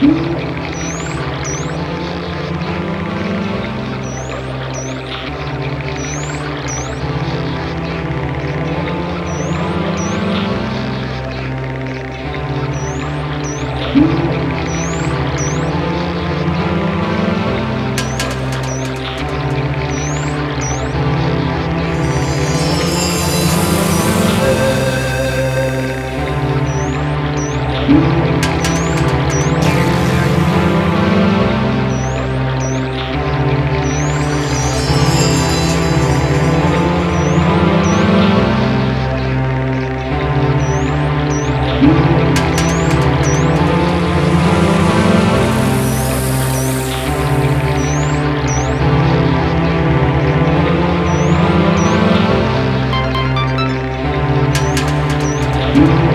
Thank mm -hmm. you. You